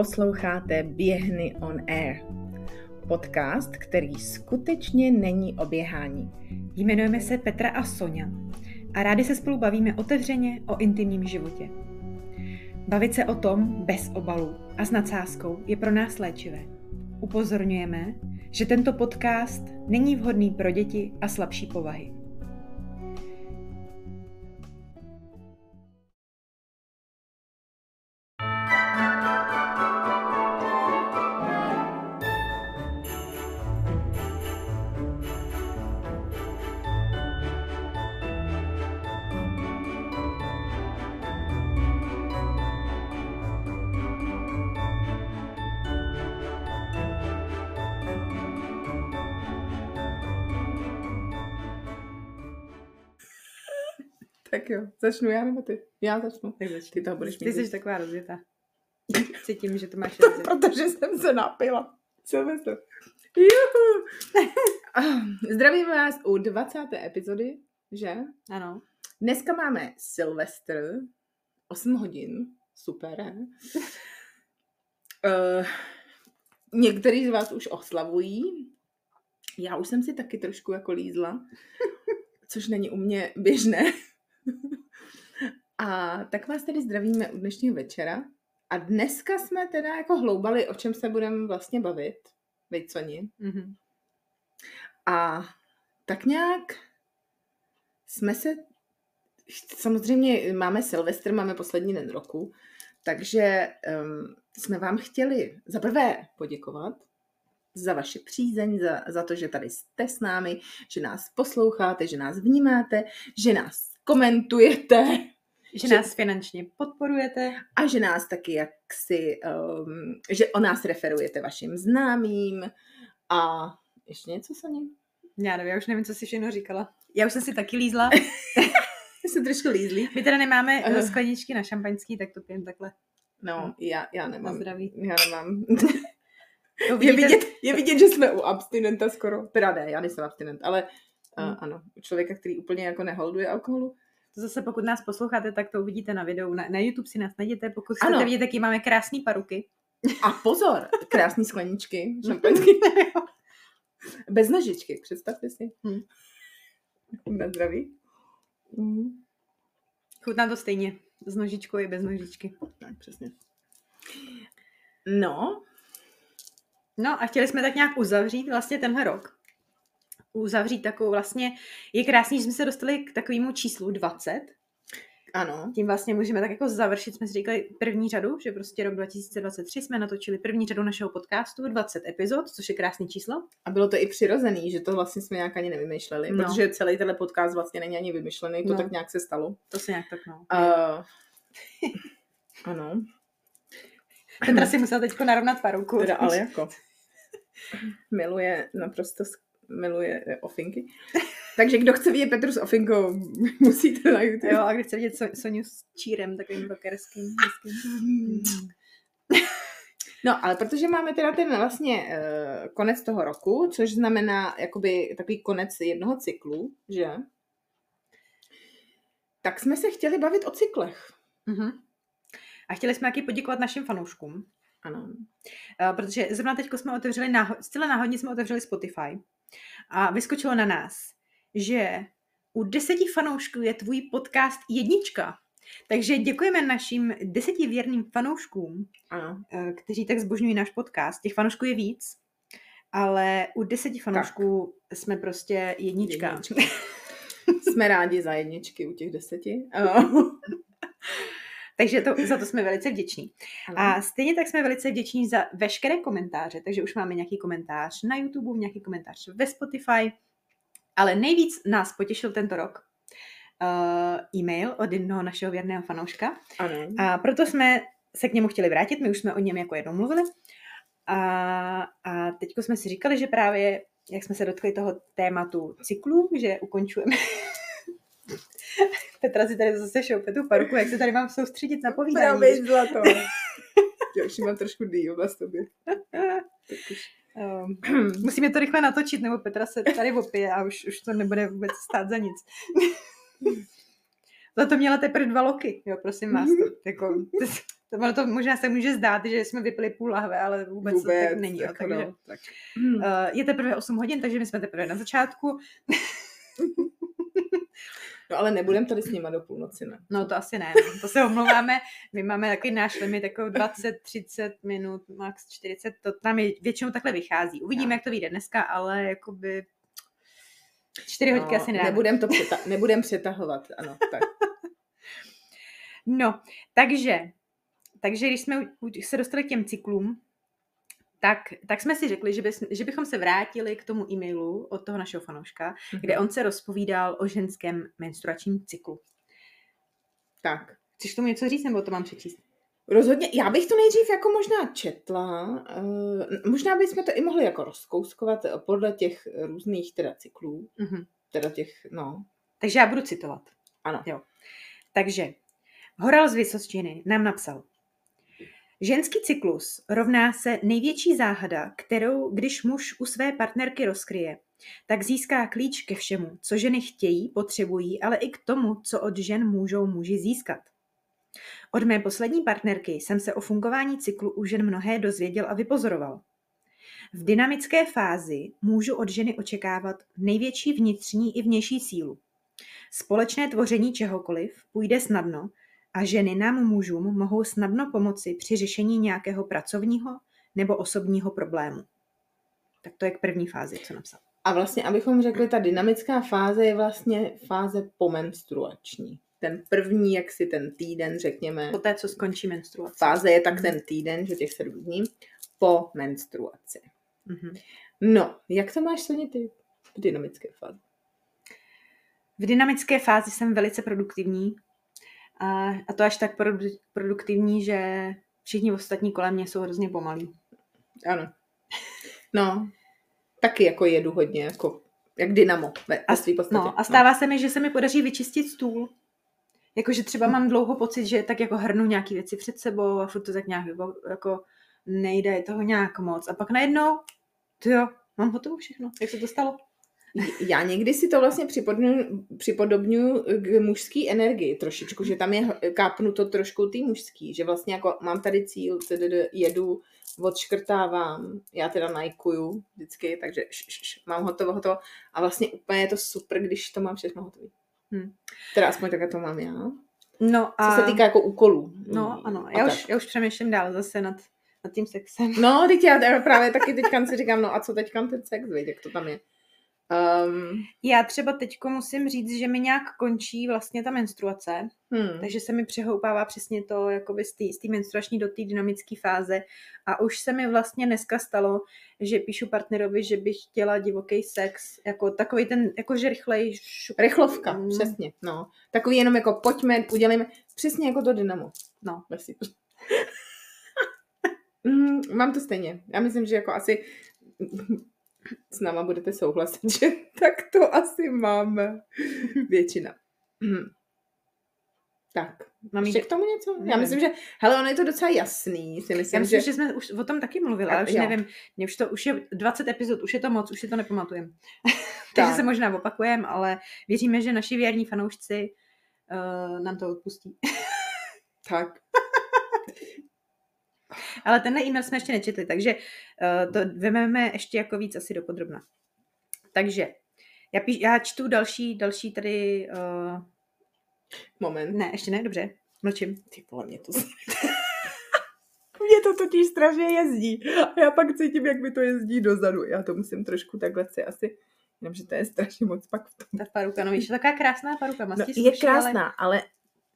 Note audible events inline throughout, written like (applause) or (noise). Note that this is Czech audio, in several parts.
Posloucháte Běhny on Air. Podcast, který skutečně není o běhání. Jmenujeme se Petra a Sonja a rádi se spolu bavíme otevřeně o intimním životě. Bavit se o tom bez obalu a s nadsázkou je pro nás léčivé. Upozorňujeme, že tento podcast není vhodný pro děti a slabší povahy. Tak jo, začnu já nebo ty? Já začnu. Tak začni. Ty toho budeš Ty mít jsi víc. taková rozvětá. (laughs) Cítím, že to máš (laughs) To protože jsem se napila. Silvestr. Juhu. (laughs) Zdravím vás u 20. epizody, že? Ano. Dneska máme Silvestr, 8 hodin, super, he? uh, některý z vás už oslavují, já už jsem si taky trošku jako lízla, což není u mě běžné. (laughs) A tak vás tedy zdravíme u dnešního večera. A dneska jsme teda jako hloubali, o čem se budeme vlastně bavit. Veď co ni? Mhm. A tak nějak jsme se, samozřejmě máme Silvestr, máme poslední den roku, takže um, jsme vám chtěli za prvé poděkovat za vaši přízeň, za, za to, že tady jste s námi, že nás posloucháte, že nás vnímáte, že nás komentujete Že Že- nás finančně podporujete. a že nás taky jaksi, um, že o nás referujete vašim známým a ještě něco se ním? Já nevím, já už nevím, co jsi všechno říkala. Já už jsem si taky lízla. (laughs) Jste trošku lízlí. My teda nemáme uh. skleničky na šampaňský, tak to pijeme takhle. No, já, já Na nemám. zdraví. Já nemám. (laughs) Je vidět, je vidět, že jsme u abstinenta skoro. Teda ne, já nejsem abstinent, ale uh, Hmm. ano, u člověka, který úplně jako neholduje alkoholu. To zase pokud nás posloucháte, tak to uvidíte na videu. Na, na YouTube si nás najděte, pokud chcete Ano. vidět, jaký máme krásný paruky. A pozor, krásný skleničky, (laughs) šampaňský. Bez nožičky, představte si. Hmm. Na zdraví. Mm. Chutná to stejně. S nožičkou i bez nožičky. Tak, přesně. No, No a chtěli jsme tak nějak uzavřít vlastně tenhle rok. Uzavřít takovou vlastně, je krásný, že jsme se dostali k takovému číslu 20. ano. Tím vlastně můžeme tak jako završit, jsme si říkali první řadu, že prostě rok 2023 jsme natočili první řadu našeho podcastu, 20 epizod, což je krásný číslo. A bylo to i přirozený, že to vlastně jsme nějak ani nevymýšleli, No. protože celý tenhle podcast vlastně není ani vymyšlený, to No. tak nějak se stalo. To se nějak tak no. Uh, (laughs) ano, Petra si musela teď narovnat paruku. teda ale (laughs) jako miluje naprosto miluje ofinky. Takže kdo chce vidět Petru s ofinkou, (laughs) musíte na YouTube. Jo, a když chce vidět so, Soniu s čírem, takovým rockerským. (laughs) No, ale protože máme teda ten vlastně uh, konec toho roku, což znamená jakoby takový konec jednoho cyklu, že? Tak jsme se chtěli bavit o cyklech. Mhm. A chtěli jsme taky poděkovat našim fanouškům, Ano. eh, protože zrovna teď jsme otevřeli, náho- zcela náhodně jsme otevřeli Spotify a vyskočilo na nás, že u deseti fanoušků je tvůj podcast jednička. Takže děkujeme našim deseti věrným fanouškům, Ano. eh, kteří tak zbožňují náš podcast. Těch fanoušků je víc, ale u deseti fanoušků jsme prostě jednička. Jednička. Jsme rádi za jedničky u těch deseti. (laughs) (laughs) Takže to, za to jsme velice vděční. A stejně tak jsme velice vděční za veškeré komentáře, takže už máme nějaký komentář na YouTube, nějaký komentář ve Spotify, ale nejvíc nás potěšil tento rok uh, e-mail od jednoho našeho věrného fanouška ano. a proto jsme se k němu chtěli vrátit, my už jsme o něm jako jednou mluvili a, a teď jsme si říkali, že právě jak jsme se dotkli toho tématu cyklu, že ukončujeme Petra si tady zase šoupe tu paruku, jak se tady mám soustředit na povídání. Pravý zlato. (laughs) Já už mám trošku díl na sobě. Tak. Um, (clears throat) musíme to rychle natočit, nebo Petra se tady opije a už, už to nebude vůbec stát za nic. (laughs) Za to měla teprve dva loky, jo, prosím vás. To, jako, To, ono to možná se může zdát, že jsme vypili půl lahve, ale vůbec, vůbec to tak není. Jako takže, no, tak. Uh, je teprve 8 hodin, takže my jsme teprve na začátku. (laughs) No ale nebudem tady s nima do půlnoci, ne? No to asi ne, no. to se omlouváme. My máme takový náš limit, jako 20, 30 minut, max 40, to tam je, většinou takhle vychází. Uvidíme, no. jak to vyjde dneska, ale jakoby čtyři no, hodinky asi ne. Nebudem to přeta- nebudem přetahovat, ano. Tak. (laughs) no, takže, takže když jsme se dostali k těm cyklům, tak, tak jsme si řekli, že, bys, že bychom se vrátili k tomu e-mailu od toho našeho fanouška, mm-hmm. kde on se rozpovídal o ženském menstruačním cyklu. Tak. Chceš tomu něco říct, nebo to mám přečíst? Rozhodně, já bych to nejdřív jako možná četla, uh, možná bychom to i mohli jako rozkouskovat podle těch různých teda cyklů, mm-hmm. teda těch, no. Takže já budu citovat. Ano. Jo. Takže Horal z Vysočiny nám napsal, Ženský cyklus rovná se největší záhada, kterou, když muž u své partnerky rozkryje, tak získá klíč ke všemu, co ženy chtějí, potřebují, ale i k tomu, co od žen můžou muži získat. Od mé poslední partnerky jsem se o fungování cyklu u žen mnohé dozvěděl a vypozoroval. V dynamické fázi můžu od ženy očekávat největší vnitřní i vnější sílu. Společné tvoření čehokoliv půjde snadno, a ženy nám mužům mohou snadno pomoci při řešení nějakého pracovního nebo osobního problému. Tak to je k první fázi, co napsal. A vlastně, abychom řekli, ta dynamická fáze je vlastně fáze pomenstruační. Ten první, jak si ten týden, řekněme. Po té, co skončí menstruace. Fáze je tak mhm. ten týden, že těch sedm dní, po menstruaci. Mm-hmm. No, jak to máš Soně ty v dynamické fázi? V dynamické fázi jsem velice produktivní, a, a to až tak produktivní, že všichni ostatní kolem mě jsou hrozně pomalí. Ano. No, taky jako jedu hodně, jako jak dynamo ve, ve svý podstatě. No, a stává no. se mi, že se mi podaří vyčistit stůl. Jakože třeba mám dlouho pocit, že tak jako hrnu nějaké věci před sebou a furt to tak nějak jako, nejde, je toho nějak moc. A pak najednou, jo, mám hotovo všechno. Jak se to stalo? Já někdy si to vlastně připodobňuji k mužské energii trošičku, že tam je kápnuto trošku ty mužský, že vlastně jako mám tady cíl, jedu, odškrtávám, já teda najkuju vždycky, takže š, š, š, mám hotovo, hotovo a vlastně úplně je to super, když to mám všechno hotové. Hmm. Teda aspoň takhle to mám já. No a... Co se týká jako úkolů. No hmm. ano, já už, já už přemýšlím dál zase nad, nad tím sexem. No, teď já právě taky teďka si říkám, no a co teďka ten sex, víš, jak to tam je. Um, Já třeba teďko musím říct, že mi nějak končí vlastně ta menstruace, hmm. takže se mi přehoupává přesně to jakoby z té menstruační do té dynamické fáze a už se mi vlastně dneska stalo, že píšu partnerovi, že bych chtěla divoký sex, jako takový ten, jakože rychlej šup. Rychlovka, hmm. přesně, no. Takový jenom jako pojďme, udělejme, přesně jako to dynamo. No. (laughs) mm, mám to stejně. Já myslím, že jako asi s náma budete souhlasit, (laughs) že tak to asi máme většina. Hmm. Tak, mám ještě k tomu něco? Nevím. Já myslím, že, hele, ono je to docela jasný. Si myslím, Já myslím, že... že jsme už o tom taky mluvili, ale už jo. nevím, mě už to, už je 20 epizod, už je to moc, už si to nepamatujem. (laughs) Takže se možná opakujeme, ale věříme, že naši věrní fanoušci uh, nám to odpustí. (laughs) tak. Ale tenhle e-mail jsme ještě nečetli, takže uh, to vememe ještě jako víc asi do podrobna. Takže já, píš, já čtu další, další tady... Uh... Moment. Ne, ještě ne, dobře, mlčím. Ty vole, mě to... (laughs) mě to totiž strašně jezdí. A já pak cítím, jak mi to jezdí dozadu. Já to musím trošku takhle si asi... Jenomže to je strašně moc pak v tom. Ta paruka, no víš, taková krásná paruka. No, je krásná, ale, ale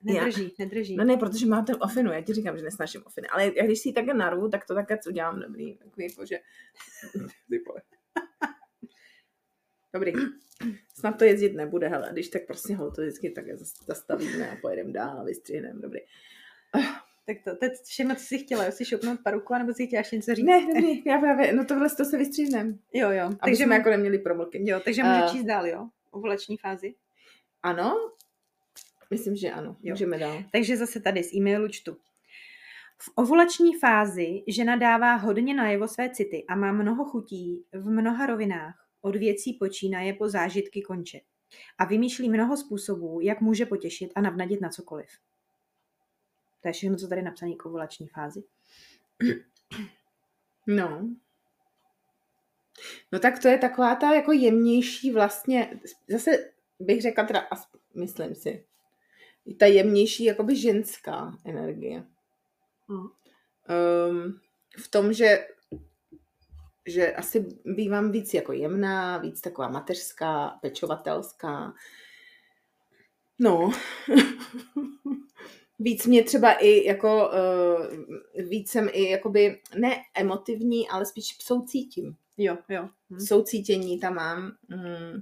Nedrží, já. nedrží. No ne, protože má ten ofinu, já ti říkám, že nesnáším ofiny, ale když si ji takhle naru, tak to takhle co dělám dobrý, takový jako, že... (laughs) Dobrý. Snad to jezdit nebude, hele, když tak prostě ho to vždycky tak zastavíme a pojedeme dál a vystřihneme, dobrý. Tak to, teď všechno, co jsi chtěla, jsi šopnout paruku, nebo si chtěla ještě něco říct? Ne, ne, já právě, no tohle to se vystříhneme. Jo, jo. Aby takže jsme jako neměli promlky. Jo, takže můžu uh, číst dál, jo? Ovulační fázi. Ano, Myslím, že ano. Jo. Můžeme dál. Takže zase tady z e-mailu čtu. V ovulační fázi žena dává hodně najevo své city a má mnoho chutí v mnoha rovinách. Od věcí počínaje po zážitky konče. A vymýšlí mnoho způsobů, jak může potěšit a navnadit na cokoliv. To je všechno, co tady napsané k ovulační fázi. (clears throat) No. No tak to je taková ta jako jemnější vlastně, zase bych řekla teda, myslím si, ta jemnější jakoby ženská energie. Mm. Um, v tom, že že asi bývám víc jako jemná, víc taková mateřská, pečovatelská. No, (laughs) víc mě třeba i jako, uh, víc jsem i jakoby, ne emotivní, ale spíš soucítím. Jo, jo. Hm. Soucítění tam mám. Mm.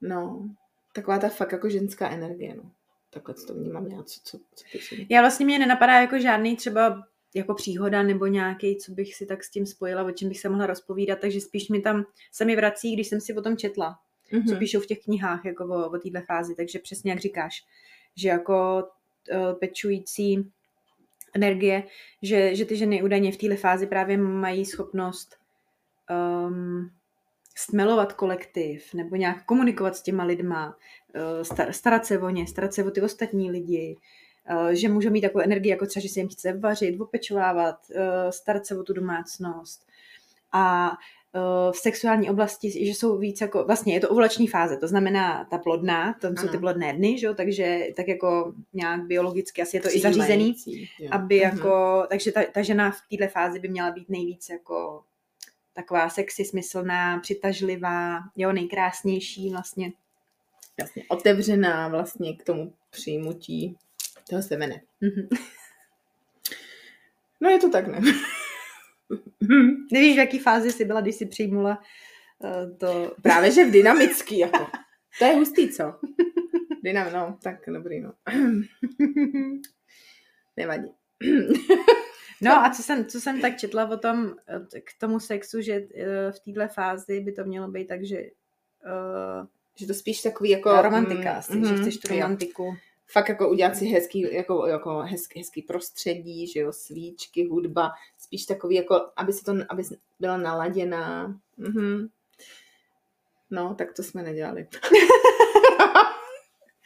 No, taková ta fakt jako ženská energie, no. Takhle to vnímám já, co, co, co ty Já vlastně mě nenapadá jako žádný třeba jako příhoda nebo nějaký, co bych si tak s tím spojila, o čem bych se mohla rozpovídat, takže spíš mi tam se mi vrací, když jsem si o tom četla, mm-hmm. co mhm. píšou v těch knihách jako o, o této fázi, takže přesně jak říkáš, že jako uh, pečující energie, že, že ty ženy údajně v této fázi právě mají schopnost um, stmelovat kolektiv nebo nějak komunikovat s těma lidma, uh, starat se o ně, starat se o ty ostatní lidi, uh, že můžou mít takovou energii, jako třeba, že se jim chce vařit, opečovávat, uh, starat se o tu domácnost. A v sexuální oblasti, že jsou víc jako, vlastně je to ovulační fáze, to znamená ta plodná, to jsou ty plodné dny, že? takže tak jako nějak biologicky asi je to i zařízený, jo. aby uh-huh. jako, takže ta, ta žena v této fázi by měla být nejvíc jako taková sexy, smyslná, přitažlivá, jo, nejkrásnější vlastně. Jasně, otevřená vlastně k tomu přijmutí toho semene. Mm-hmm. (laughs) No je to tak, ne? (laughs) Nevíš, v jaký fázi jsi byla, když jsi přijmula uh, to... (laughs) Právě, že v dynamický, jako. To je hustý, co? Dynam, no, tak dobrý, no. Nevadí. No a co jsem, co jsem tak četla o tom, eh, k tomu sexu, že eh, v této fázi by to mělo být tak, že... Uh, že to spíš takový jako... Romantika, mm, mm, že chceš tu romantiku. Jo. Fakt jako udělat si hezký, jako, jako hezký, hezký prostředí, že jo, svíčky, hudba, spíš takový jako, aby si to, aby byla naladěná. Mm-hmm. No, tak to jsme nedělali. (laughs)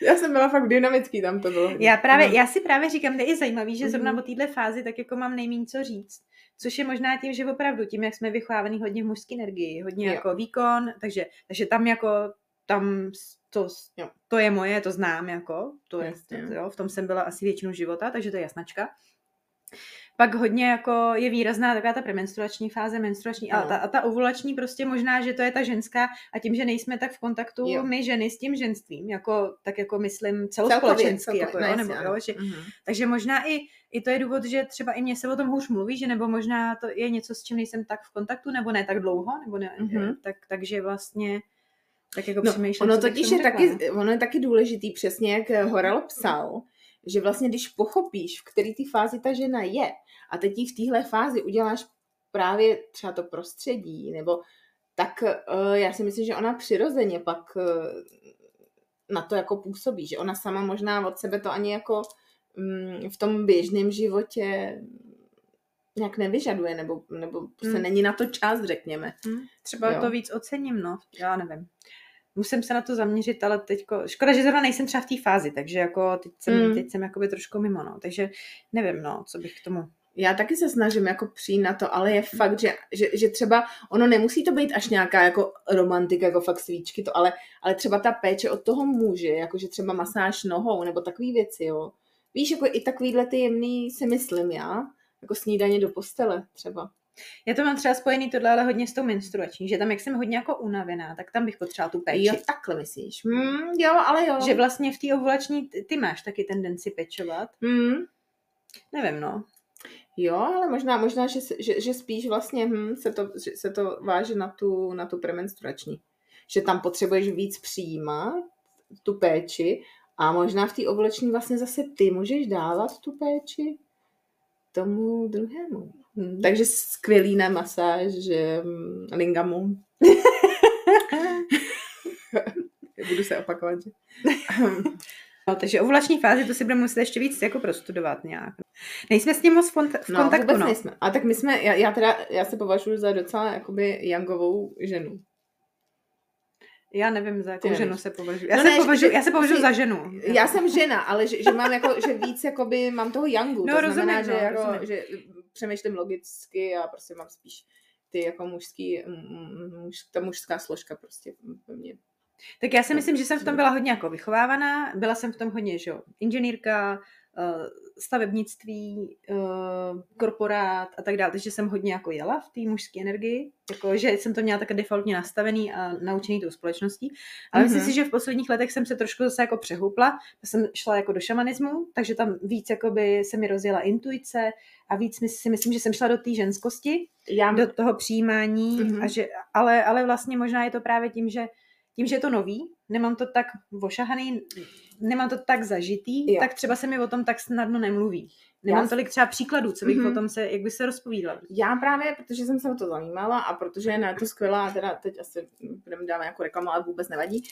Já jsem byla fakt dynamický, tam to bylo. Já, právě, já si právě říkám, že je zajímavý, že zrovna mm-hmm. o této fázi tak jako mám nejméně co říct. Což je možná tím, že opravdu tím, jak jsme vychovávaný hodně v mužské energii, hodně jo. jako výkon, takže, takže tam jako tam to, jo. to je moje, to znám jako, to je, to, jo, v tom jsem byla asi většinu života, takže to je jasnačka. Pak hodně jako je výrazná taková ta premenstruační fáze, menstruační a ta, a ta ovulační prostě možná, že to je ta ženská a tím, že nejsme tak v kontaktu jo. my ženy s tím ženstvím, jako, tak jako myslím celospolečensky, jako, jo, nebo, jo, že, mm-hmm. takže možná i, i to je důvod, že třeba i mě se o tom hůř mluví, že nebo možná to je něco, s čím nejsem tak v kontaktu, nebo ne tak dlouho, nebo ne, mm-hmm. tak, takže vlastně tak jako no, ono totiž je taky, ono je taky důležitý, přesně jak Horel psal, že vlastně když pochopíš, v který ty fázi ta žena je a teď v téhle fázi uděláš právě třeba to prostředí, nebo tak uh, já si myslím, že ona přirozeně pak uh, na to jako působí, že ona sama možná od sebe to ani jako um, v tom běžném životě nějak nevyžaduje, nebo, nebo se hmm. není na to čas, řekněme. Hmm. Třeba jo. to víc ocením, no, já nevím musím se na to zaměřit, ale teďko, škoda, že zrovna nejsem třeba v té fázi, takže jako teď jsem, mm. teď jsem jakoby trošku mimo, no, takže nevím, no, co bych k tomu já taky se snažím jako přijít na to, ale je fakt, že, že, že třeba ono nemusí to být až nějaká jako romantika, jako fakt svíčky, to, ale, ale třeba ta péče od toho může, jako že třeba masáž nohou nebo takové věci, jo. Víš, jako i takovýhle ty jemný si myslím já, jako snídaně do postele třeba. Já to mám třeba spojený tohle, ale hodně s tou menstruační, že tam, jak jsem hodně jako unavená, tak tam bych potřebovala tu péči. Jo, takhle myslíš. Mm, jo, ale jo. Že vlastně v té ovulační, ty, ty máš taky tendenci pečovat. Mm. Nevím, no. Jo, ale možná, možná že, že, že spíš vlastně hm, se, to, že se to váže na tu, na tu premenstruační. Že tam potřebuješ víc přijímat tu péči a možná v té ovulační vlastně zase ty můžeš dávat tu péči tomu druhému. Hmm. Takže skvělý na masáž, že mm, lingamu. (laughs) Budu se opakovat, že... (laughs) No, takže ovulační fázi to si budeme muset ještě víc jako prostudovat nějak. Nejsme s tím moc v, kont- v no, kontaktu, vůbec no. nejsme. A tak my jsme, já, já teda, já se považuji za docela jakoby jangovou ženu. Já nevím, za jakou ženu se považuji. Já, No se, ne, že- považuji, že- já se považuji za ženu. Já jsem žena, ale že, že mám jako, že víc jakoby, mám toho yangu, No, to rozumím, znamená, že, no, jako, rozumím. že přemýšlím logicky a prostě mám spíš ty jako mužský, muž, ta mužská složka prostě ve mně. Tak já si myslím, že jsem v tom byla hodně jako vychovávaná. Byla jsem v tom hodně, že jo, inženýrka, eh, stavebnictví, eh, korporát a tak dále. Takže jsem hodně jako jela v té mužské energii. Jako, že jsem to měla také defaultně nastavený a naučený tou společností. Ale myslím Mhm. si, že v posledních letech jsem se trošku zase jako přehoupla. Jsem šla jako do šamanismu, takže tam víc jakoby se mi rozjela intuice a víc si myslím, že jsem šla do té ženskosti Já, do toho přijímání, Mhm. a že, ale, ale vlastně možná je to právě tím, že tím, že je to nový, nemám to tak ošahaný, nemám to tak zažitý, Jo. tak třeba se mi o tom tak snadno nemluví. Nemám Já- tolik třeba příkladů, co bych Mhm. o tom se, jak by se rozpovídala. já právě, protože jsem se o to zajímala a protože je na to skvělá, teda teď asi budeme dávat nějakou reklamu, ale vůbec nevadí,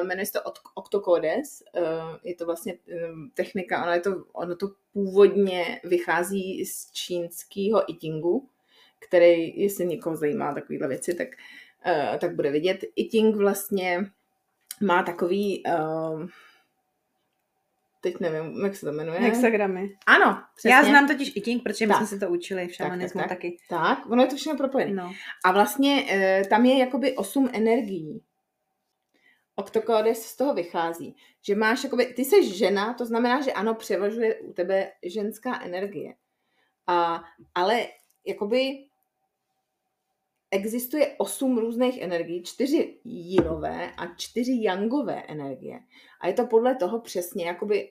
uh, jmenuje se to Oct- Octocodes, uh, je to vlastně um, technika, ono, je to, ono to původně vychází z čínského itingu, který, jestli někoho zajímá takovýhle věci, tak, uh, tak bude vidět. Iting vlastně má takový, uh, teď nevím, jak se to jmenuje. Hexagramy. Ano, přesně. Já znám totiž i King, protože my Tak. jsme si to učili v tak, šamanismu tak. taky. Tak, ono je to všechno propojené. No. A vlastně e, tam je jakoby osm energií. Octocodes z toho vychází, že máš jakoby, ty jsi žena, to znamená, že ano, převažuje u tebe ženská energie. A, ale jakoby existuje osm různých energií, čtyři jinové a čtyři yangové energie. A je to podle toho přesně, jakoby,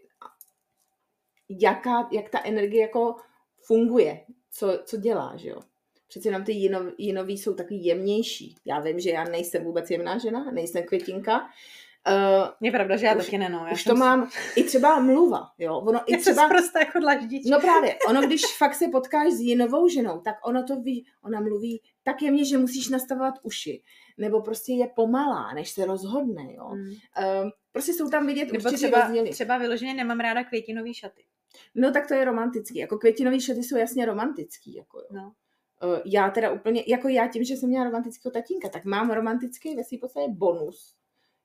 jaká, jak ta energie jako funguje, co, co dělá, že jo. Přece jenom ty jinov, jinový jsou taky jemnější. Já vím, že já nejsem vůbec jemná žena, nejsem květinka. Uh, Je pravda, že já Už- taky ne, no. Já už to mám, i třeba mluva, jo. Ono i třeba, prostě jako dlaždič. No právě, ono když fakt se potkáš s jinovou ženou, tak ono to ví, ona mluví tak jemně, že musíš nastavovat uši. Nebo prostě je pomalá, než se rozhodne, jo. Hmm. Um, prostě jsou tam vidět Nebo určitě třeba, rozdíly. třeba vyloženě nemám ráda květinový šaty. No tak to je romantický. Jako květinový šaty jsou jasně romantický. Jako, jo. No. Uh, já teda úplně, jako já tím, že jsem měla romantického tatínka, tak mám romantický ve svým podstatě bonus.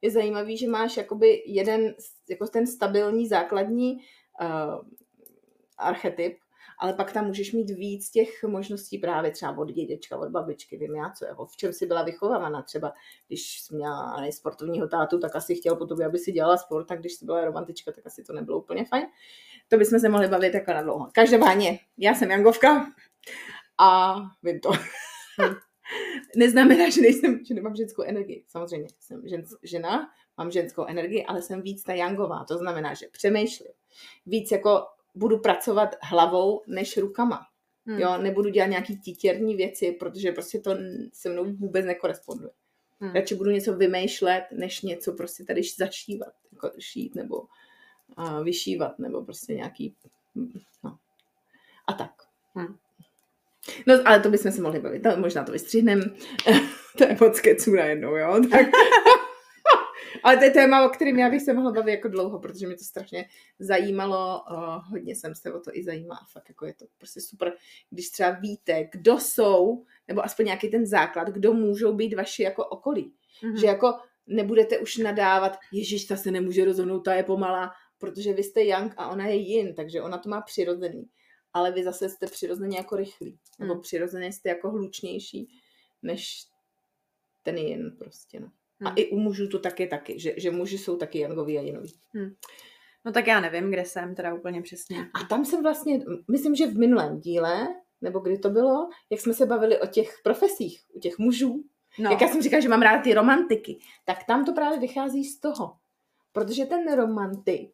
Je zajímavý, že máš jakoby jeden, jako ten stabilní základní uh, archetyp, ale pak tam můžeš mít víc těch možností právě třeba od dědečka, od babičky, vím já co, jako v čem si byla vychovávána. Třeba když jsi měla sportovního tátu, tak asi chtěl po tobě, aby si dělala sport, tak když jsi byla romantička, tak asi to nebylo úplně fajn. To bychom se mohli bavit jako na dlouho. Každopádně, já jsem Jangovka a vím to. (laughs) Neznamená, že, nejsem, že nemám ženskou energii. Samozřejmě, jsem žen, žena, mám ženskou energii, ale jsem víc ta Jangová. To znamená, že přemýšlím. Víc jako budu pracovat hlavou než rukama. Hmm. Jo, nebudu dělat nějaký titěrní věci, protože prostě to se mnou vůbec nekoresponduje. Hmm. Radši budu něco vymýšlet, než něco prostě tady zašívat, jako šít nebo uh, vyšívat, nebo prostě nějaký, no. A tak. Hmm. No, ale to bychom se mohli bavit. To, možná to vystřihneme. (laughs) to je moc keců najednou, jo? Tak. (laughs) ale to je téma, o kterém já bych se mohla bavit jako dlouho, protože mě to strašně zajímalo. Uh, hodně jsem se o to i zajímala. Fakt jako je to prostě super, když třeba víte, kdo jsou, nebo aspoň nějaký ten základ, kdo můžou být vaši jako okolí. Mhm. Že jako nebudete už nadávat, Ježíš, ta se nemůže rozhodnout, ta je pomalá, protože vy jste Young a ona je Yin, takže ona to má přirozený. Ale vy zase jste přirozeně jako rychlí. Nebo Hmm. přirozeně jste jako hlučnější, než ten Yin prostě, no. A Hmm. i u mužů to taky taky, že, že muži jsou taky Yangoví a Yinoví. No tak já nevím, kde jsem teda úplně přesně. A tam jsem vlastně, myslím, že v minulém díle, nebo kdy to bylo, jak jsme se bavili o těch profesích, u těch mužů, No, jak já jsem říkala, že mám ráda ty romantiky, tak tam to právě vychází z toho. Protože ten romantik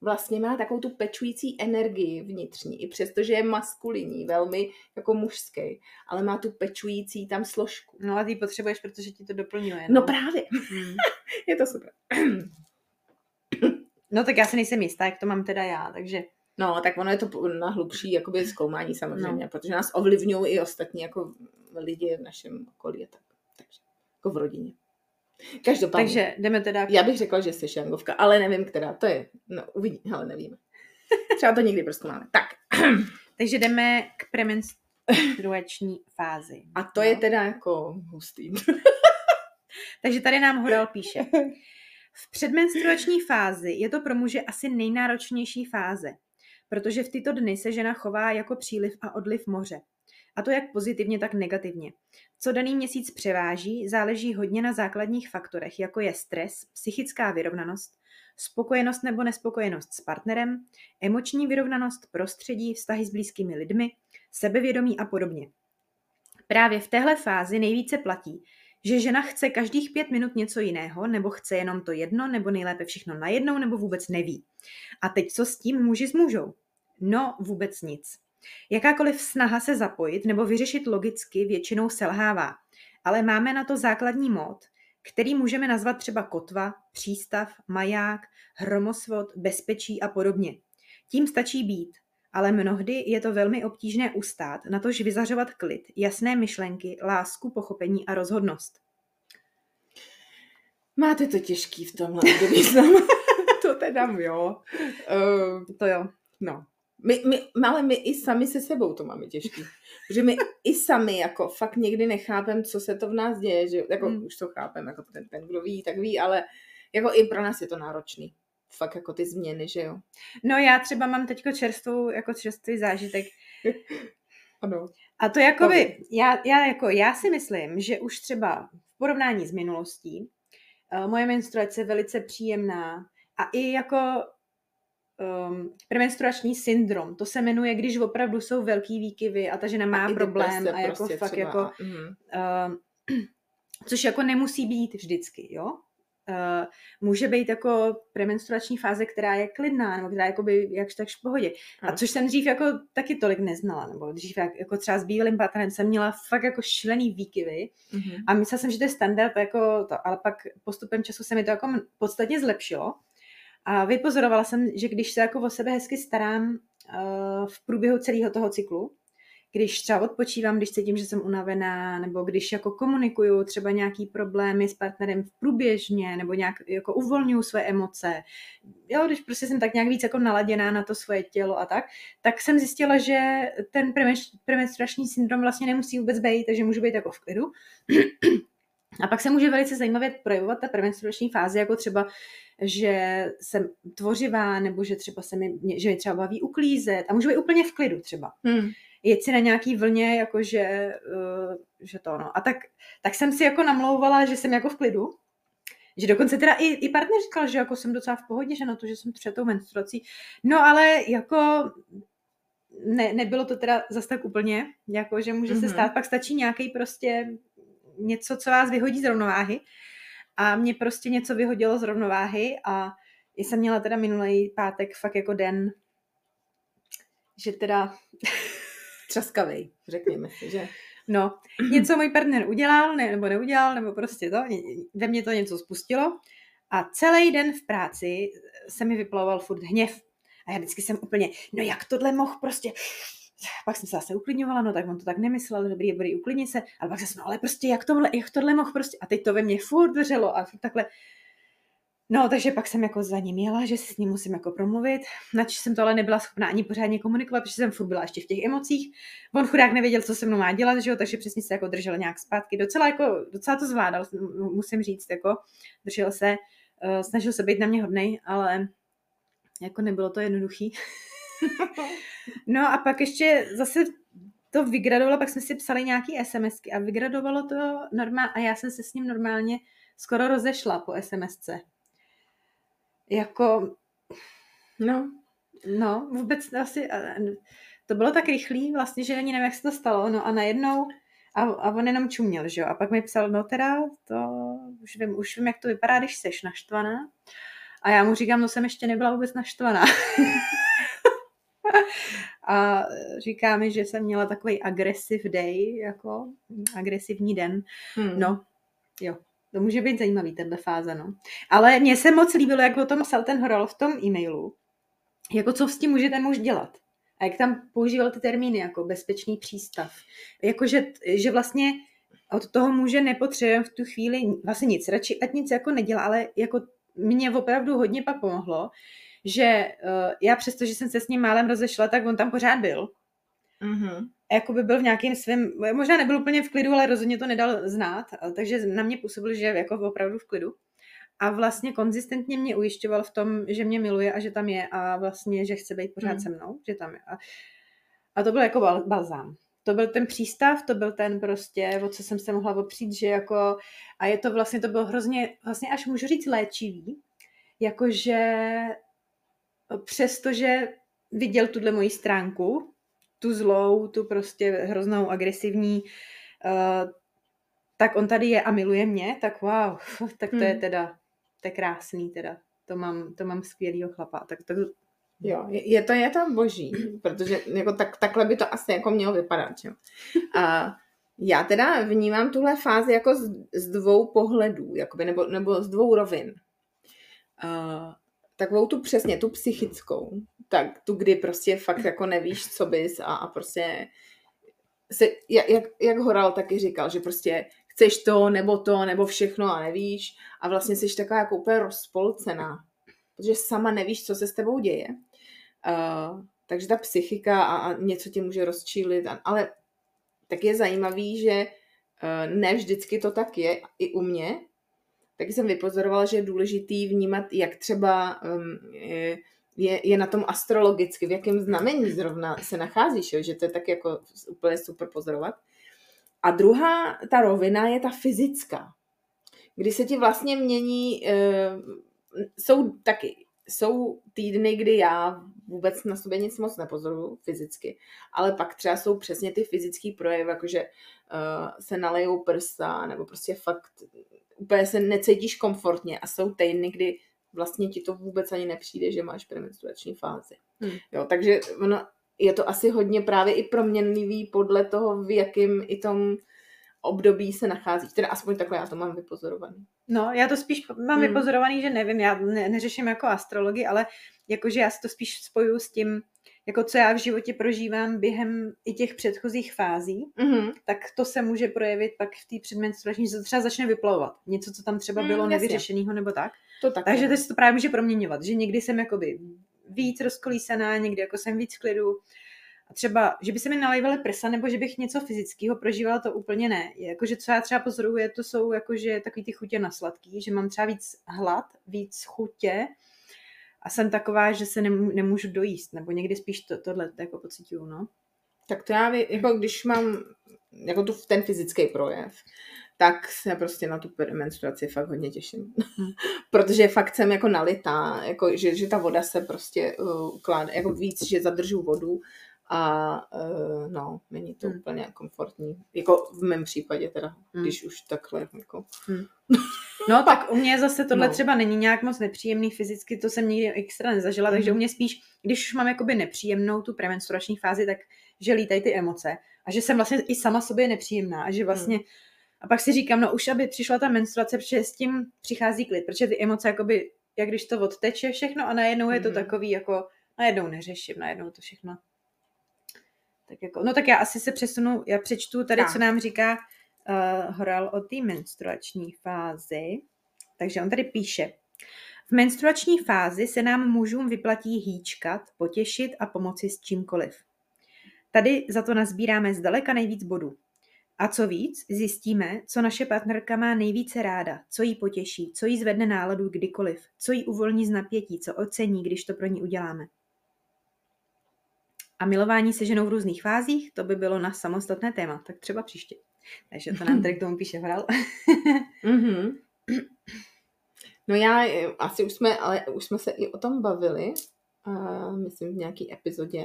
vlastně má takovou tu pečující energii vnitřní, i přesto, že je maskulinní, velmi jako mužský, ale má tu pečující tam složku. no a ty potřebuješ, protože ti to doplňuje. No právě, Hmm. (laughs) je to super. (clears throat) No tak já si nejsem jistá, jak to mám teda já, takže No, tak ono je to na hlubší jakoby zkoumání samozřejmě, no. protože nás ovlivňují i ostatní jako lidi v našem okolí a tak. Takže, jako v rodině. Každopádně. takže jdeme teda... Já bych řekla, že jsi šangovka, ale nevím, která to je. No, uvidí, ale nevíme. Třeba to někdy prostě máme. Tak. (clears throat) Takže jdeme k premenstruační fázi. A to No. je teda jako hustý. (laughs) Takže tady nám Horal píše. V předmenstruační fázi je to pro muže asi nejnáročnější fáze, protože v tyto dny se žena chová jako příliv a odliv moře. A to jak pozitivně, tak negativně. Co daný měsíc převáží, záleží hodně na základních faktorech, jako je stres, psychická vyrovnanost, spokojenost nebo nespokojenost s partnerem, emoční vyrovnanost, prostředí, vztahy s blízkými lidmi, sebevědomí a podobně. Právě v téhle fázi nejvíce platí, že žena chce každých pět minut něco jiného, nebo chce jenom to jedno, nebo nejlépe všechno najednou, nebo vůbec neví. A teď co s tím muži s můžou? No, vůbec nic. Jakákoliv snaha se zapojit nebo vyřešit logicky většinou selhává. Ale máme na to základní mod, který můžeme nazvat třeba kotva, přístav, maják, hromosvod, bezpečí a podobně. Tím stačí být, ale mnohdy je to velmi obtížné ustát, natož vyzařovat klid, jasné myšlenky, lásku, pochopení a rozhodnost. Máte to těžký v tomhle období (laughs) to teda jo. Uh, to jo. No. My, my, ale my i sami se sebou to máme těžký. Protože my i sami jako fakt někdy nechápem, co se to v nás děje, že jako hmm. už to chápem, jako ten, ten, kdo ví, tak ví, ale jako i pro nás je to náročný. Fakt jako ty změny, že jo. No já třeba mám teďko čerstvou, jako čerstvý zážitek. (laughs) ano. A to jakoby, já, já, jako, já si myslím, že už třeba v porovnání s minulostí, uh, moje menstruace je velice příjemná a i jako um, premenstruační syndrom. To se jmenuje, když opravdu jsou velký výkyvy a ta žena má a problém a jako prostě fakt třeba. jako... Uh, (clears throat) což jako nemusí být vždycky, jo? Uh, může být jako premenstruační fáze, která je klidná, nebo která je jakoby jakž takž v pohodě. A což jsem dřív jako taky tolik neznala, nebo dřív jak, jako třeba s bývalým partnerem jsem měla fakt jako šílený výkyvy mm-hmm. a myslela jsem, že to je standard, jako to, ale pak postupem času se mi to jako podstatně zlepšilo a vypozorovala jsem, že když se jako o sebe hezky starám uh, v průběhu celého toho cyklu, když třeba odpočívám, když cítím, že jsem unavená, nebo když jako komunikuju třeba nějaký problémy s partnerem v průběžně, nebo nějak jako uvolňuju své emoce, jo, když prostě jsem tak nějak víc jako naladěná na to svoje tělo a tak, tak jsem zjistila, že ten premenstruační syndrom vlastně nemusí vůbec být, takže můžu být jako v klidu. A pak se může velice zajímavě projevovat ta premenstruační fáze, jako třeba že jsem tvořivá, nebo že třeba se mi, že mi třeba baví uklízet a můžu být úplně v klidu třeba. Hmm. Jet si na nějaký vlně, jakože, uh, že to no. A tak, tak jsem si jako namlouvala, že jsem jako v klidu, že dokonce teda i, i partner říkal, že jako jsem docela v pohodě, že na to, že jsem před tou menstruací. No ale jako ne, nebylo to teda zas tak úplně, jako že může mm-hmm. se mhm. stát, pak stačí nějaký prostě něco, co vás vyhodí z rovnováhy a mě prostě něco vyhodilo z rovnováhy a jsem měla teda minulý pátek fakt jako den, že teda... (laughs) Třaskavej, řekněme si, že? No, něco můj partner udělal, ne, nebo neudělal, nebo prostě to, ve mně to něco spustilo a celý den v práci se mi vyplavoval furt hněv. A já vždycky jsem úplně, no jak tohle mohl prostě, pak jsem se zase uklidňovala, no tak on to tak nemyslel, dobrý, dobrý, uklidni se, ale pak jsem no ale prostě jak tohle, jak tohle mohl prostě, a teď to ve mně furt drželo a takhle, No, takže pak jsem jako za ním jela, že si s ním musím jako promluvit, nač jsem to ale nebyla schopná ani pořádně komunikovat, protože jsem furt byla ještě v těch emocích. On chudák nevěděl, co se mnou má dělat, že jo, takže přesně se jako držel nějak zpátky. Docela, jako, docela to zvládal, musím říct, jako držel se, uh, snažil se být na mě hodnej, ale jako nebylo to jednoduchý. (laughs) (laughs) no a pak ještě zase to vygradovalo, pak jsme si psali nějaký SMSky a vygradovalo to normálně a já jsem se s ním normálně skoro rozešla po SMSce. Jako, no, no, vůbec asi, to bylo tak rychlý vlastně, že ani nevím, jak se to stalo, no a najednou a, a on jenom čuměl, že jo, a pak mi psal, no teda, to už vím, už vím, jak to vypadá, když jsi naštvaná. A já mu říkám, no jsem ještě nebyla vůbec naštvaná. (laughs) a říká mi, že jsem měla takový aggressive day, jako agresivní den. Hmm. No, jo, to může být zajímavý, tenhle fáze, no. Ale mně se moc líbilo, jak o tom psal ten Horal v tom e-mailu, jako co s tím může ten muž dělat. A jak tam používal ty termíny, jako bezpečný přístav. Jako, že, že vlastně od toho muže nepotřebujeme v tu chvíli vlastně nic, radši ať nic jako nedělá, ale jako mě opravdu hodně pak pomohlo, že uh, já přesto, že jsem se s ním málem rozešla, tak on tam pořád byl. Mm-hmm. jakoby byl v nějakým svém, možná nebyl úplně v klidu, ale rozhodně to nedal znát, takže na mě působil, že jako opravdu v klidu. A vlastně konzistentně mě ujišťoval v tom, že mě miluje a že tam je a vlastně, že chce být pořád hmm. se mnou, že tam je. A, a to byl jako bal, balzám. To byl ten přístav, to byl ten prostě, o co jsem se mohla opřít, že jako, a je to vlastně, to bylo hrozně, vlastně až můžu říct léčivý, jakože přestože viděl tuhle moji stránku, tu zlou, tu prostě hroznou agresivní, uh, tak on tady je a miluje mě, tak wow, (laughs) tak to hmm. je teda, to je krásný teda, to mám, to mám skvělýho chlapa, tak to, Jo, je to, je to boží, protože jako tak, takhle by to asi jako mělo vypadat, jo. A já teda vnímám tuhle fázi jako z, z dvou pohledů, jakoby, nebo, nebo z dvou rovin. Uh, takovou tu přesně, tu psychickou, tak tu, kdy prostě fakt jako nevíš, co bys a, a prostě se, jak, jak, Horal taky říkal, že prostě chceš to, nebo to, nebo všechno a nevíš a vlastně jsi taková jako úplně rozpolcená, protože sama nevíš, co se s tebou děje. Uh, takže ta psychika a, a něco tě může rozčílit, a, ale tak je zajímavý, že uh, ne vždycky to tak je, i u mě, tak jsem vypozorovala, že je důležitý vnímat, jak třeba um, je, je, na tom astrologicky, v jakém znamení zrovna se nacházíš, jo? že to je tak jako úplně super pozorovat. A druhá, ta rovina je ta fyzická, kdy se ti vlastně mění, uh, jsou taky, jsou týdny, kdy já vůbec na sobě nic moc nepozoruju fyzicky, ale pak třeba jsou přesně ty fyzické projevy, jakože uh, se nalejou prsa, nebo prostě fakt úplně se necítíš komfortně a jsou týdny, kdy vlastně ti to vůbec ani nepřijde, že máš premenstruační fázi. Hmm. Jo, takže ono, je to asi hodně právě i proměnlivý podle toho, v jakém i tom období se nachází. Teda aspoň takhle já to mám vypozorovaný. No, já to spíš mám hmm. vypozorovaný, že nevím, já ne, neřeším jako astrologii, ale jakože já si to spíš spoju s tím, jako co já v životě prožívám během i těch předchozích fází, mm-hmm. tak to se může projevit pak v té předmenstruační, že to třeba začne vyplavovat. Něco, co tam třeba mm, bylo mm, nevyřešeného nebo tak. To tak Takže to se to právě může proměňovat, že někdy jsem jakoby víc rozkolísaná, někdy jako jsem víc klidu. A třeba, že by se mi nalejvaly prsa, nebo že bych něco fyzického prožívala, to úplně ne. Jakože co já třeba pozoruju, to jsou jakože takový ty chutě na sladký, že mám třeba víc hlad, víc chutě, a jsem taková, že se nemů, nemůžu dojíst, nebo někdy spíš to, tohle jako pocituju, no. Tak to já, jako když mám jako tu, ten fyzický projev, tak se prostě na tu menstruaci fakt hodně těším. Hmm. (laughs) Protože fakt jsem jako nalitá, jako, že, že ta voda se prostě uh, ukládá, jako víc, že zadržu vodu a uh, no, není to hmm. úplně komfortní. Jako v mém případě teda, hmm. když už takhle jako... Hmm. (laughs) No tak u mě zase tohle no. třeba není nějak moc nepříjemný fyzicky, to jsem nikdy extra nezažila, hmm. takže u mě spíš, když už mám jakoby nepříjemnou tu premenstruační fázi, tak že lítají ty emoce a že jsem vlastně i sama sobě nepříjemná a že vlastně hmm. a pak si říkám, no už aby přišla ta menstruace, protože s tím přichází klid, protože ty emoce jakoby, jak když to odteče všechno a najednou je to hmm. takový jako, najednou neřeším, najednou to všechno tak jako, no tak já asi se přesunu, já přečtu tady, tak. co nám říká uh, Horal o té menstruační fázi. Takže on tady píše, v menstruační fázi se nám mužům vyplatí hýčkat, potěšit a pomoci s čímkoliv. Tady za to nazbíráme zdaleka nejvíc bodů. A co víc, zjistíme, co naše partnerka má nejvíce ráda, co jí potěší, co jí zvedne náladu kdykoliv, co jí uvolní z napětí, co ocení, když to pro ní uděláme. A milování se ženou v různých fázích, to by bylo na samostatné téma, tak třeba příště. Takže to nám tady k tomu píše Hral. mm-hmm. (laughs) No já, asi už jsme, ale už jsme se i o tom bavili, uh, myslím v nějaký epizodě,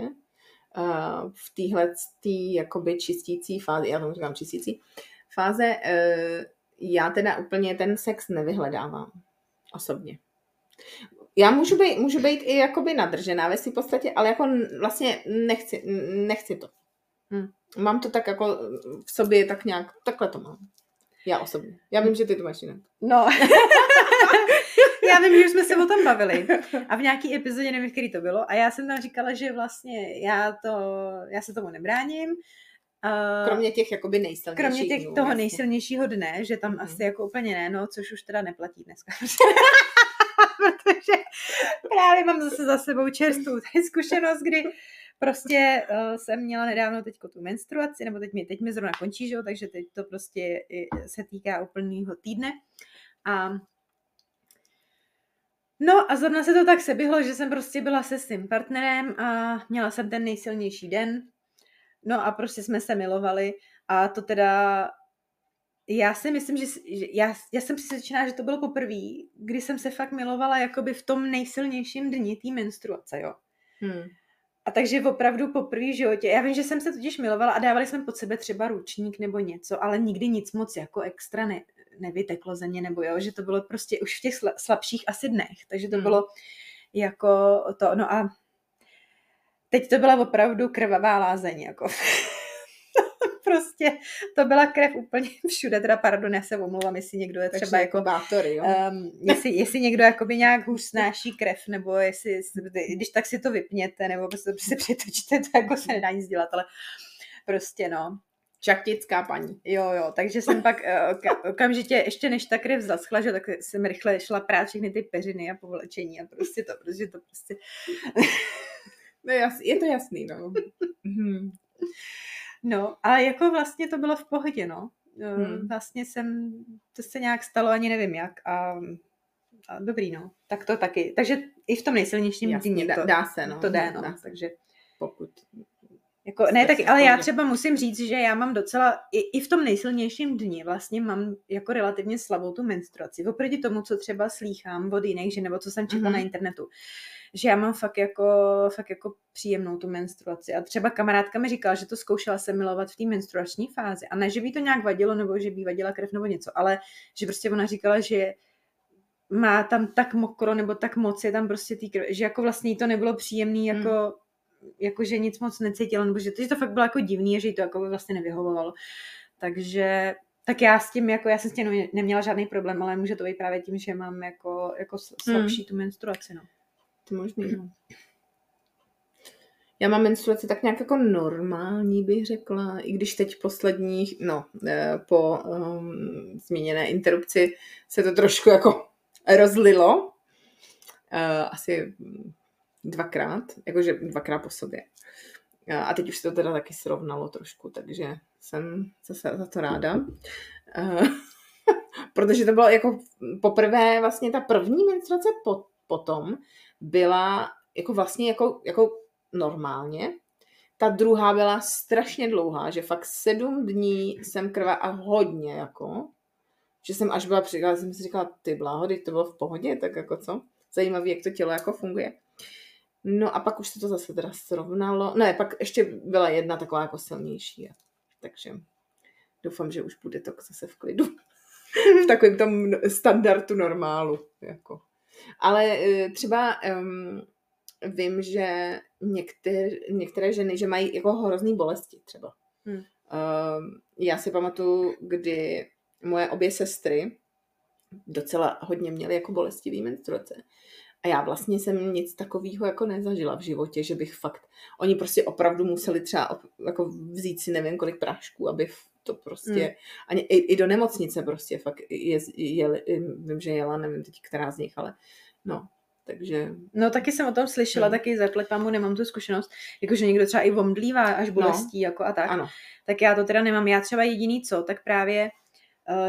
uh, v téhle tý, jakoby čistící fázi, já tomu říkám čistící, fáze, uh, já teda úplně ten sex nevyhledávám osobně já můžu být, můžu být i jakoby nadržená ve své podstatě, ale jako vlastně nechci, nechci to. Hm. Mám to tak jako v sobě tak nějak, takhle to mám. Já osobně. Já vím, že ty to máš jinak. No. (laughs) já vím, že už jsme se o tom bavili. A v nějaký epizodě, nevím, který to bylo, a já jsem tam říkala, že vlastně já, to, já se tomu nebráním. Uh, kromě těch jakoby nejsilnějších Kromě těch dnů, toho jasně. nejsilnějšího dne, že tam mm. asi jako úplně ne, no, což už teda neplatí dneska. (laughs) právě mám zase za sebou čerstvou zkušenost, kdy prostě uh, jsem měla nedávno teď tu menstruaci, nebo teď mi, teď mi zrovna končí, že jo, takže teď to prostě se týká úplného týdne. A No a zrovna se to tak seběhlo, že jsem prostě byla se svým partnerem a měla jsem ten nejsilnější den. No a prostě jsme se milovali a to teda já si myslím, že, že já, já jsem přesvědčená, že to bylo poprvé, kdy jsem se fakt milovala jakoby v tom nejsilnějším dni té menstruace, jo. Hmm. A takže opravdu poprvé v životě, já vím, že jsem se totiž milovala a dávali jsme pod sebe třeba ručník nebo něco, ale nikdy nic moc jako extra ne, nevyteklo ze mě, nebo jo, že to bylo prostě už v těch slabších asi dnech, takže to hmm. bylo jako to, no a teď to byla opravdu krvavá lázeň, jako prostě to byla krev úplně (laughs) všude, teda pardon, já se omlouvám, jestli někdo je třeba jako, bátory, jo? Um, jestli, jestli někdo jakoby nějak hůř snáší krev, nebo jestli, když tak si to vypněte, nebo prostě si (laughs) přetočíte, to jako se nedá nic dělat, ale prostě no, Čaktická paní. Jo, jo, takže jsem pak uh, okamžitě, ještě než ta krev zaschla, že tak jsem rychle šla prát všechny ty peřiny a povlečení a prostě to, prostě to prostě... (laughs) no jas, je to jasný, no. Mhm. No, ale jako vlastně to bylo v pohodě, no. Eh, hmm. Vlastně jsem, to se nějak stalo, ani nevím jak a, a dobrý, no. Tak to taky. Takže i v tom nejsilnějším Jasně, dní to, dá se, no. To jde, no. Dá se. Takže pokud jako, ne, tak, ale já třeba musím říct, že já mám docela, i, i v tom nejsilnějším dni vlastně mám jako relativně slabou tu menstruaci. Oproti tomu, co třeba slýchám od jiných žen, nebo co jsem četla mm-hmm. na internetu. Že já mám fakt jako, fakt jako příjemnou tu menstruaci. A třeba kamarádka mi říkala, že to zkoušela se milovat v té menstruační fázi. A ne, že by to nějak vadilo, nebo že by vadila krev nebo něco, ale že prostě ona říkala, že má tam tak mokro, nebo tak moc je tam prostě tý krv, že jako vlastně jí to nebylo příjemný, jako mm jakože nic moc necítila, nebo že to, že to fakt bylo jako divný že jí to jako by vlastně nevyhovovalo. Takže tak já s tím, jako já jsem s tím neměla žádný problém, ale může to být právě tím, že mám jako, jako slabší hmm. tu menstruaci, no. To možný, no. Já mám menstruaci tak nějak jako normální, bych řekla, i když teď posledních, no, eh, po um, zmíněné interrupci se to trošku jako rozlilo. Uh, asi dvakrát, jakože dvakrát po sobě. A teď už se to teda taky srovnalo trošku, takže jsem zase za to ráda. (laughs) Protože to bylo jako poprvé vlastně ta první menstruace po, potom byla jako vlastně jako, jako normálně. Ta druhá byla strašně dlouhá, že fakt sedm dní jsem krva a hodně jako, že jsem až byla přišla, jsem si říkala, ty bláho, to bylo v pohodě, tak jako co? Zajímavý, jak to tělo jako funguje. No a pak už se to zase teda srovnalo. Ne, pak ještě byla jedna taková jako silnější. Takže doufám, že už bude to zase v klidu. v takovém tom standardu normálu. Jako. Ale e, třeba um, vím, že některé, některé ženy, že mají jako hrozný bolesti třeba. Hmm. Um, já si pamatuju, kdy moje obě sestry docela hodně měly jako bolestivý menstruace. A já vlastně jsem nic takového jako nezažila v životě, že bych fakt, oni prostě opravdu museli třeba jako vzít si nevím kolik prášků, aby to prostě, hmm. ani i, i do nemocnice prostě fakt je, je, vím, že jela, nevím teď, která z nich, ale no, takže... No taky jsem o tom slyšela, no. taky zapletamu nemám tu zkušenost, jakože někdo třeba i omdlívá až no. bolestí, no. jako a tak. Ano. Tak já to teda nemám. Já třeba jediný co, tak právě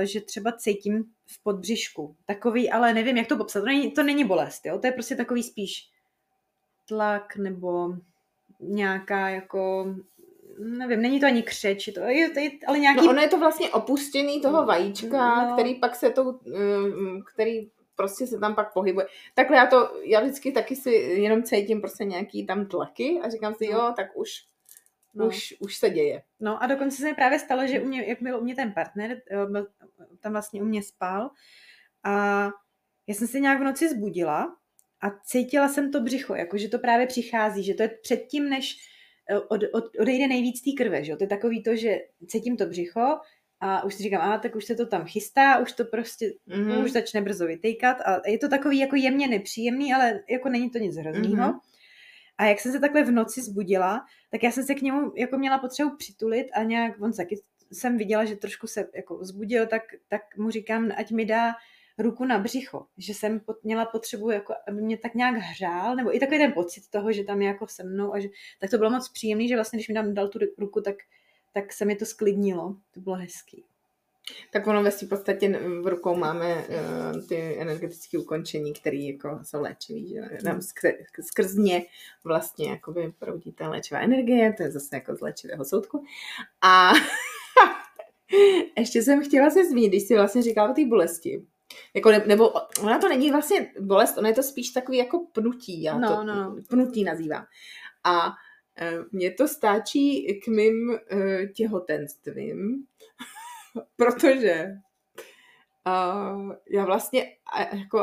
že třeba cítím v podbřišku. Takový, ale nevím, jak to popsat. To není, to není bolest, jo? To je prostě takový spíš tlak nebo nějaká jako nevím, není to ani křeč, to je, to je, ale nějaký... No ono je to vlastně opustěný toho vajíčka, no. který pak se to, mm, který prostě se tam pak pohybuje. Takhle já to, já vždycky taky si jenom cítím prostě nějaký tam tlaky a říkám si, no. jo, tak už No. Už, už se děje. No a dokonce se mi právě stalo, že u mě, jak byl u mě ten partner, byl, tam vlastně u mě spal a já jsem se nějak v noci zbudila a cítila jsem to břicho, jako že to právě přichází, že to je předtím, než eh, od, od, odejde nejvíc té krve, že To je takový to, že cítím to břicho a už si říkám, a tak už se to tam chystá, už to prostě, mm-hmm. už začne brzo vytejkat a je to takový jako jemně nepříjemný, ale jako není to nic hroznýho. Mm-hmm. A jak jsem se takhle v noci zbudila, tak já jsem se k němu jako měla potřebu přitulit a nějak, on taky jsem viděla, že trošku se jako zbudil, tak, tak mu říkám, ať mi dá ruku na břicho, že jsem pot, měla potřebu, jako, aby mě tak nějak hřál, nebo i takový ten pocit toho, že tam je jako se mnou a že, tak to bylo moc příjemný, že vlastně, když mi tam dal tu ruku, tak, tak se mi to sklidnilo. To bylo hezký. Tak ono ve v podstatě v rukou máme uh, ty energetické ukončení, které jako jsou léčivý, že nám skr- skrz ně vlastně jakoby proudí ta léčivá energie, to je zase jako z léčivého soudku. A (laughs) ještě jsem chtěla se zmínit, když jsi vlastně říkala o té bolesti. Jako ne, nebo ona to není vlastně bolest, ona je to spíš takový jako pnutí, já no, to no. pnutí nazývám. A e, mě to stáčí k mým e, těhotenstvím, (laughs) protože uh, já vlastně jako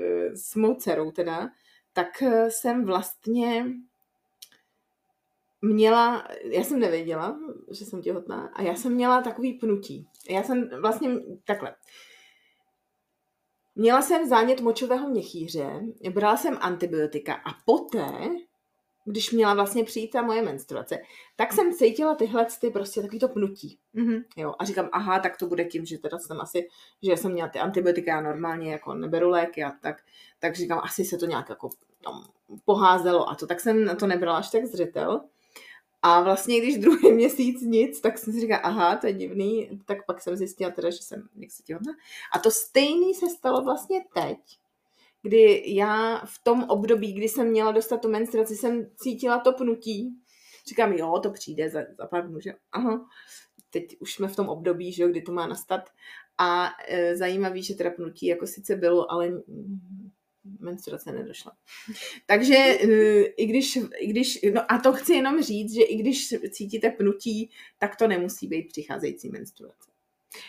e, s mou dcerou teda, tak jsem vlastně měla, já jsem nevěděla, že jsem těhotná a já jsem měla takový pnutí. Já jsem vlastně takhle. Měla jsem zánět močového měchýře, brala jsem antibiotika a poté, když měla vlastně přijít ta moje menstruace, tak jsem cítila tyhle ty prostě takový to pnutí. Mm-hmm. Jo, a říkám, aha, tak to bude tím, že teda jsem asi, že jsem měla ty antibiotika, já normálně jako neberu léky a tak, tak říkám, asi se to nějak jako tam poházelo a to, tak jsem na to nebrala až tak zřetel. A vlastně, když druhý (laughs) měsíc nic, tak jsem si říkala, aha, to je divný, tak pak jsem zjistila teda, že jsem se těhotná. A to stejný se stalo vlastně teď, kdy já v tom období, kdy jsem měla dostat tu menstruaci, jsem cítila to pnutí. Říkám, jo, to přijde za, za pár dnů, že aha. Teď už jsme v tom období, že kdy to má nastat. A e, zajímavý, že teda pnutí jako sice bylo, ale menstruace nedošla. Takže eh, i když, i když, no a to chci jenom říct, že i když cítíte pnutí, tak to nemusí být přicházející menstruace.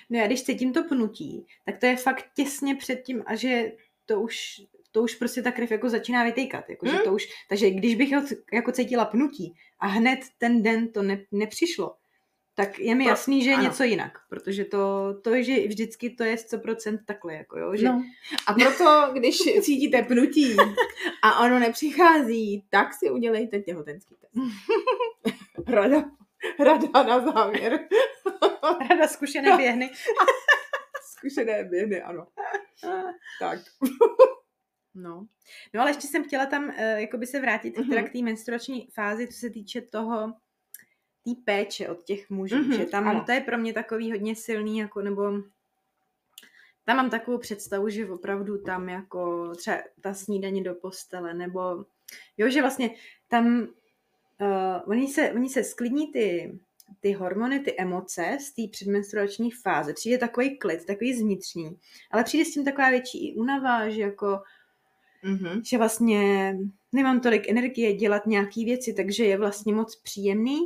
No já když cítím to pnutí, tak to je fakt těsně před tím a že to už, to už prostě ta krev jako začíná vytýkat. Jako, hmm? že to už, takže když bych jako cítila pnutí a hned ten den to ne, nepřišlo, tak je mi jasný, že je ano. něco jinak, protože to, to je, že vždycky to je 100% takhle, jako jo, že... No. (laughs) A proto, když cítíte pnutí a ono nepřichází, tak si udělejte těhotenský test. (laughs) Rada, rada na závěr. Rada zkušené běhny. (laughs) zkušené běhny, ano. tak. (laughs) No. no ale ještě jsem chtěla tam uh, jakoby se vrátit mm-hmm. teda k té menstruační fázi, co se týče toho, té péče od těch mužů, mm-hmm, že tam ano. to je pro mě takový hodně silný, jako nebo tam mám takovou představu, že opravdu tam jako třeba ta snídaně do postele, nebo jo, že vlastně tam uh, oni, se, oni se sklidní ty, ty hormony, ty emoce z té předmenstruační fáze. Přijde takový klid, takový zvnitřní, ale přijde s tím taková větší únava, že jako mm-hmm. že vlastně nemám tolik energie dělat nějaký věci, takže je vlastně moc příjemný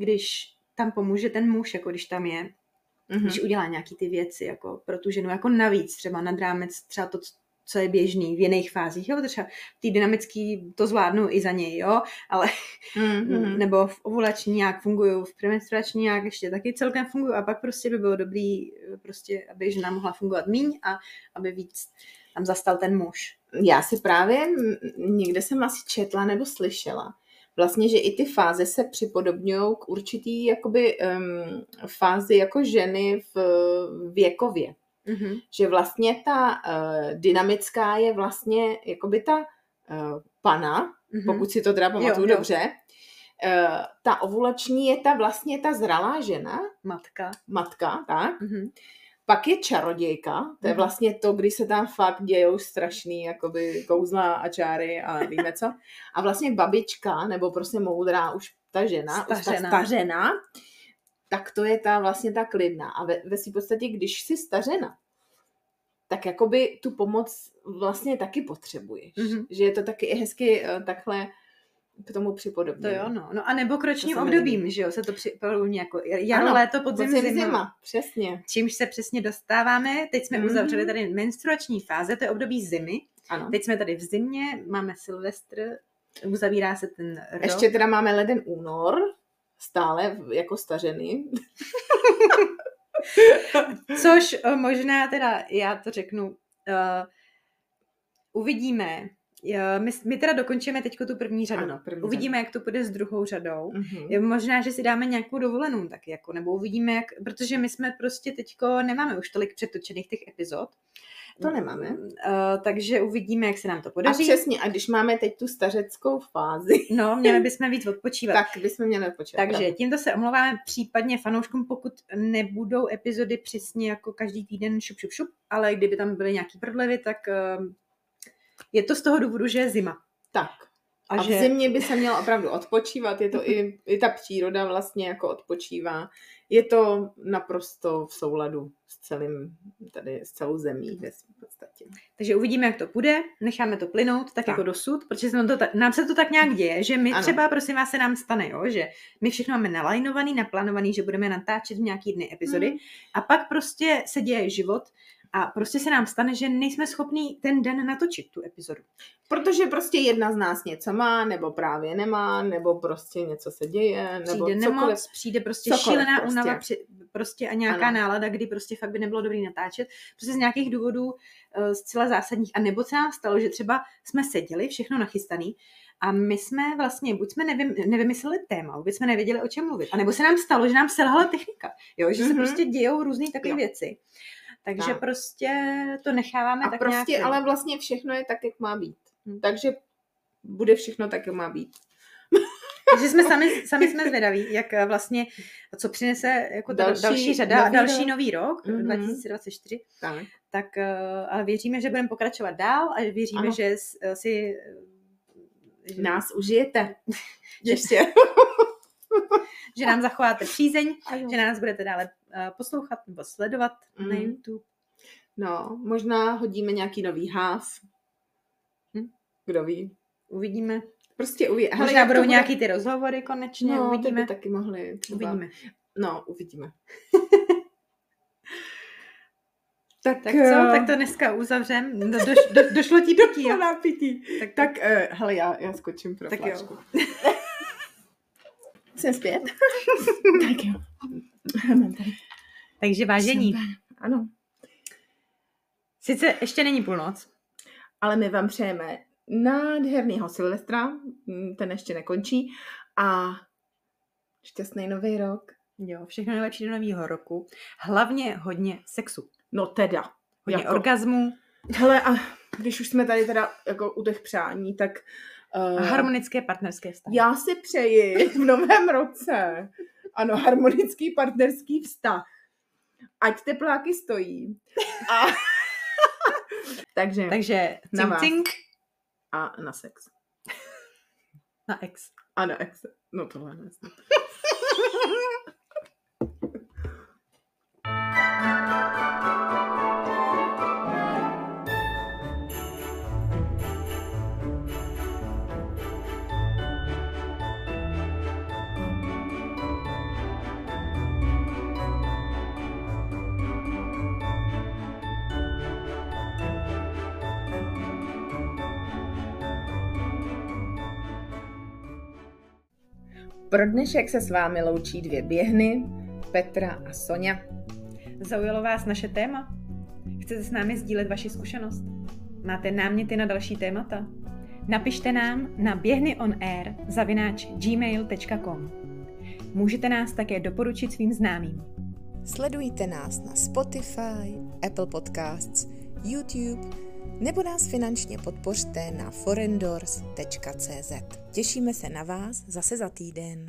když tam pomůže ten muž, jako když tam je, mm-hmm. když udělá nějaký ty věci jako pro tu ženu, jako navíc třeba nad rámec třeba to, co je běžný v jiných fázích, jo, třeba ty dynamický to zvládnu i za něj, jo, ale mm-hmm. nebo v ovulační nějak fungují, v premenstruační nějak ještě taky celkem fungují a pak prostě by bylo dobrý, prostě, aby žena mohla fungovat míň a aby víc tam zastal ten muž. Já si právě někde jsem asi četla nebo slyšela, vlastně, že i ty fáze se připodobňují k určitý jakoby um, fázi jako ženy v věkově. Mm-hmm. Že vlastně ta uh, dynamická je vlastně jakoby ta uh, pana, mm-hmm. pokud si to teda pamatuju jo, dobře. Uh, ta ovulační je ta vlastně ta zralá žena. Matka. Matka, tak. Mm-hmm. Pak je čarodějka, to je mhm. vlastně to, kdy se tam fakt dějou strašný jakoby kouzla a čáry a víme co. A vlastně babička, nebo prostě moudrá už ta žena, stařena. už ta stařena, tak to je ta vlastně ta klidná. A ve, ve si podstatě, když jsi stařena, tak jakoby tu pomoc vlastně taky potřebuješ. Mm-hmm. Že je to taky hezky uh, takhle k tomu připodobně. To jo, no. No a nebo k ročním obdobím, že jo, se to připodobí jako jaro, ano, léto, podzim, zima. zima. Přesně. Čímž se přesně dostáváme, teď jsme mm-hmm. uzavřeli tady menstruační fáze, to je období zimy. Ano. Teď jsme tady v zimě, máme Silvestr, uzavírá se ten rok. Ještě teda máme leden únor, stále jako stařeny. (laughs) Což eh, možná teda, já to řeknu, uh, uvidíme, my, my teda dokončíme teď tu první řadu. Ano, první uvidíme, jak to bude s druhou řadou. Mhm. Je možná, že si dáme nějakou dovolenou taky, jako, nebo uvidíme, jak, protože my jsme prostě teďko, nemáme už tolik přetočených těch epizod. To nemáme. Uh, takže uvidíme, jak se nám to A podaří. přesně, a když máme teď tu stařeckou fázi, (laughs) No, měli bychom víc odpočívat. tak bychom měli počítat. Takže tímto se omlouváme případně fanouškům, pokud nebudou epizody přesně jako každý týden šup, šup, šup, ale kdyby tam byly nějaký prodlevy, tak uh, je to z toho důvodu, že je zima. Tak. A, A že... v zimě by se mělo opravdu odpočívat, je to i, i ta příroda vlastně jako odpočívá. Je to naprosto v souladu s celým, tady s celou zemí ve podstatě. Takže uvidíme, jak to půjde, necháme to plynout tak, Tak. jako dosud, protože se nám, to nám se to tak nějak děje, že my Ano. třeba, prosím vás, se nám stane, jo, že my všechno máme nalajnovaný, naplánovaný, že budeme natáčet v nějaký dny epizody Mhm. a pak prostě se děje život a prostě se nám stane, že nejsme schopní ten den natočit tu epizodu. Protože prostě jedna z nás něco má, nebo právě nemá, nebo prostě něco se děje, nebo Přijde cokoliv. nemoc, přijde prostě cokoliv šílená prostě. únava při, prostě a nějaká Ano. nálada, kdy prostě fakt by nebylo dobrý natáčet. Prostě z nějakých důvodů uh, zcela zásadních. A nebo se nám stalo, že třeba jsme seděli, všechno nachystaný, a my jsme vlastně, buď jsme nevym, nevymysleli téma, buď jsme nevěděli, o čem mluvit, a nebo se nám stalo, že nám selhala technika, jo? že se Mhm. prostě dějou různé takové věci. Takže Tak. prostě to necháváme A tak prostě, nějak... ale vlastně všechno je tak, jak má být. Hm. Takže bude všechno tak, jak má být. (laughs) Takže jsme sami, (laughs) sami jsme zvědaví, jak eh, vlastně, co přinese jako další, Další- řada nový další rok. nový rok, Mhm. 2024. Tak. Tak eh, ale věříme, že budeme pokračovat dál a věříme, Ano. že eh, si že, Nás užijete. (laughs) Ještě. že nám zachováte přízeň, Ano. že nás budete dále eh, poslouchat nebo sledovat na Mhm. YouTube. No, možná hodíme nějaký nový háv. Hm. Kdo ví. Uvidíme. Prostě uvidí. Hele, Možná budou bude- nějaký ty rozhovory konečně, No, uvidíme. ty by taky mohli. Třeba. Uvidíme. No, uvidíme. (laughs) tak, Tak co, eh, tak to dneska uzavřem. Do, do, do, došlo ti do to napitý. (laughs) Tak, Tak, uh, hele, já, já skočím pro Tak (laughs) tak jo. Jsem zpět? tak jo. Mám tady. takže vážení, Ano. sice ještě není půlnoc, Ale my vám přejeme nádhernýho Silvestra, mm, ten ještě nekončí, a šťastný nový rok. jo, všechno nejlepší do nového roku. Hlavně hodně sexu. No teda. Hodně Jako- orgazmu Hele, a když už jsme tady teda jako u těch přání, tak a uh, harmonické partnerské vztahy. já si přeji v novém roce, ano, harmonický partnerský vztah. Ať tepláky stojí. A... (laughs) Takže Takže Na cink vás. cink a na sex. (laughs) na ex. A na ex. No tohle ne. (laughs) Pro dnešek se s vámi loučí dvě běhny, Petra a Sonja. Zaujalo vás naše téma? Chcete s námi sdílet vaši zkušenost? Máte náměty na další témata? Napište nám na běhnyonair zavináč gmail.com Můžete nás také doporučit svým známým. Sledujte nás na Spotify, Apple Podcasts, YouTube nebo nás finančně podpořte na forendors.cz. Těšíme se na vás zase za týden.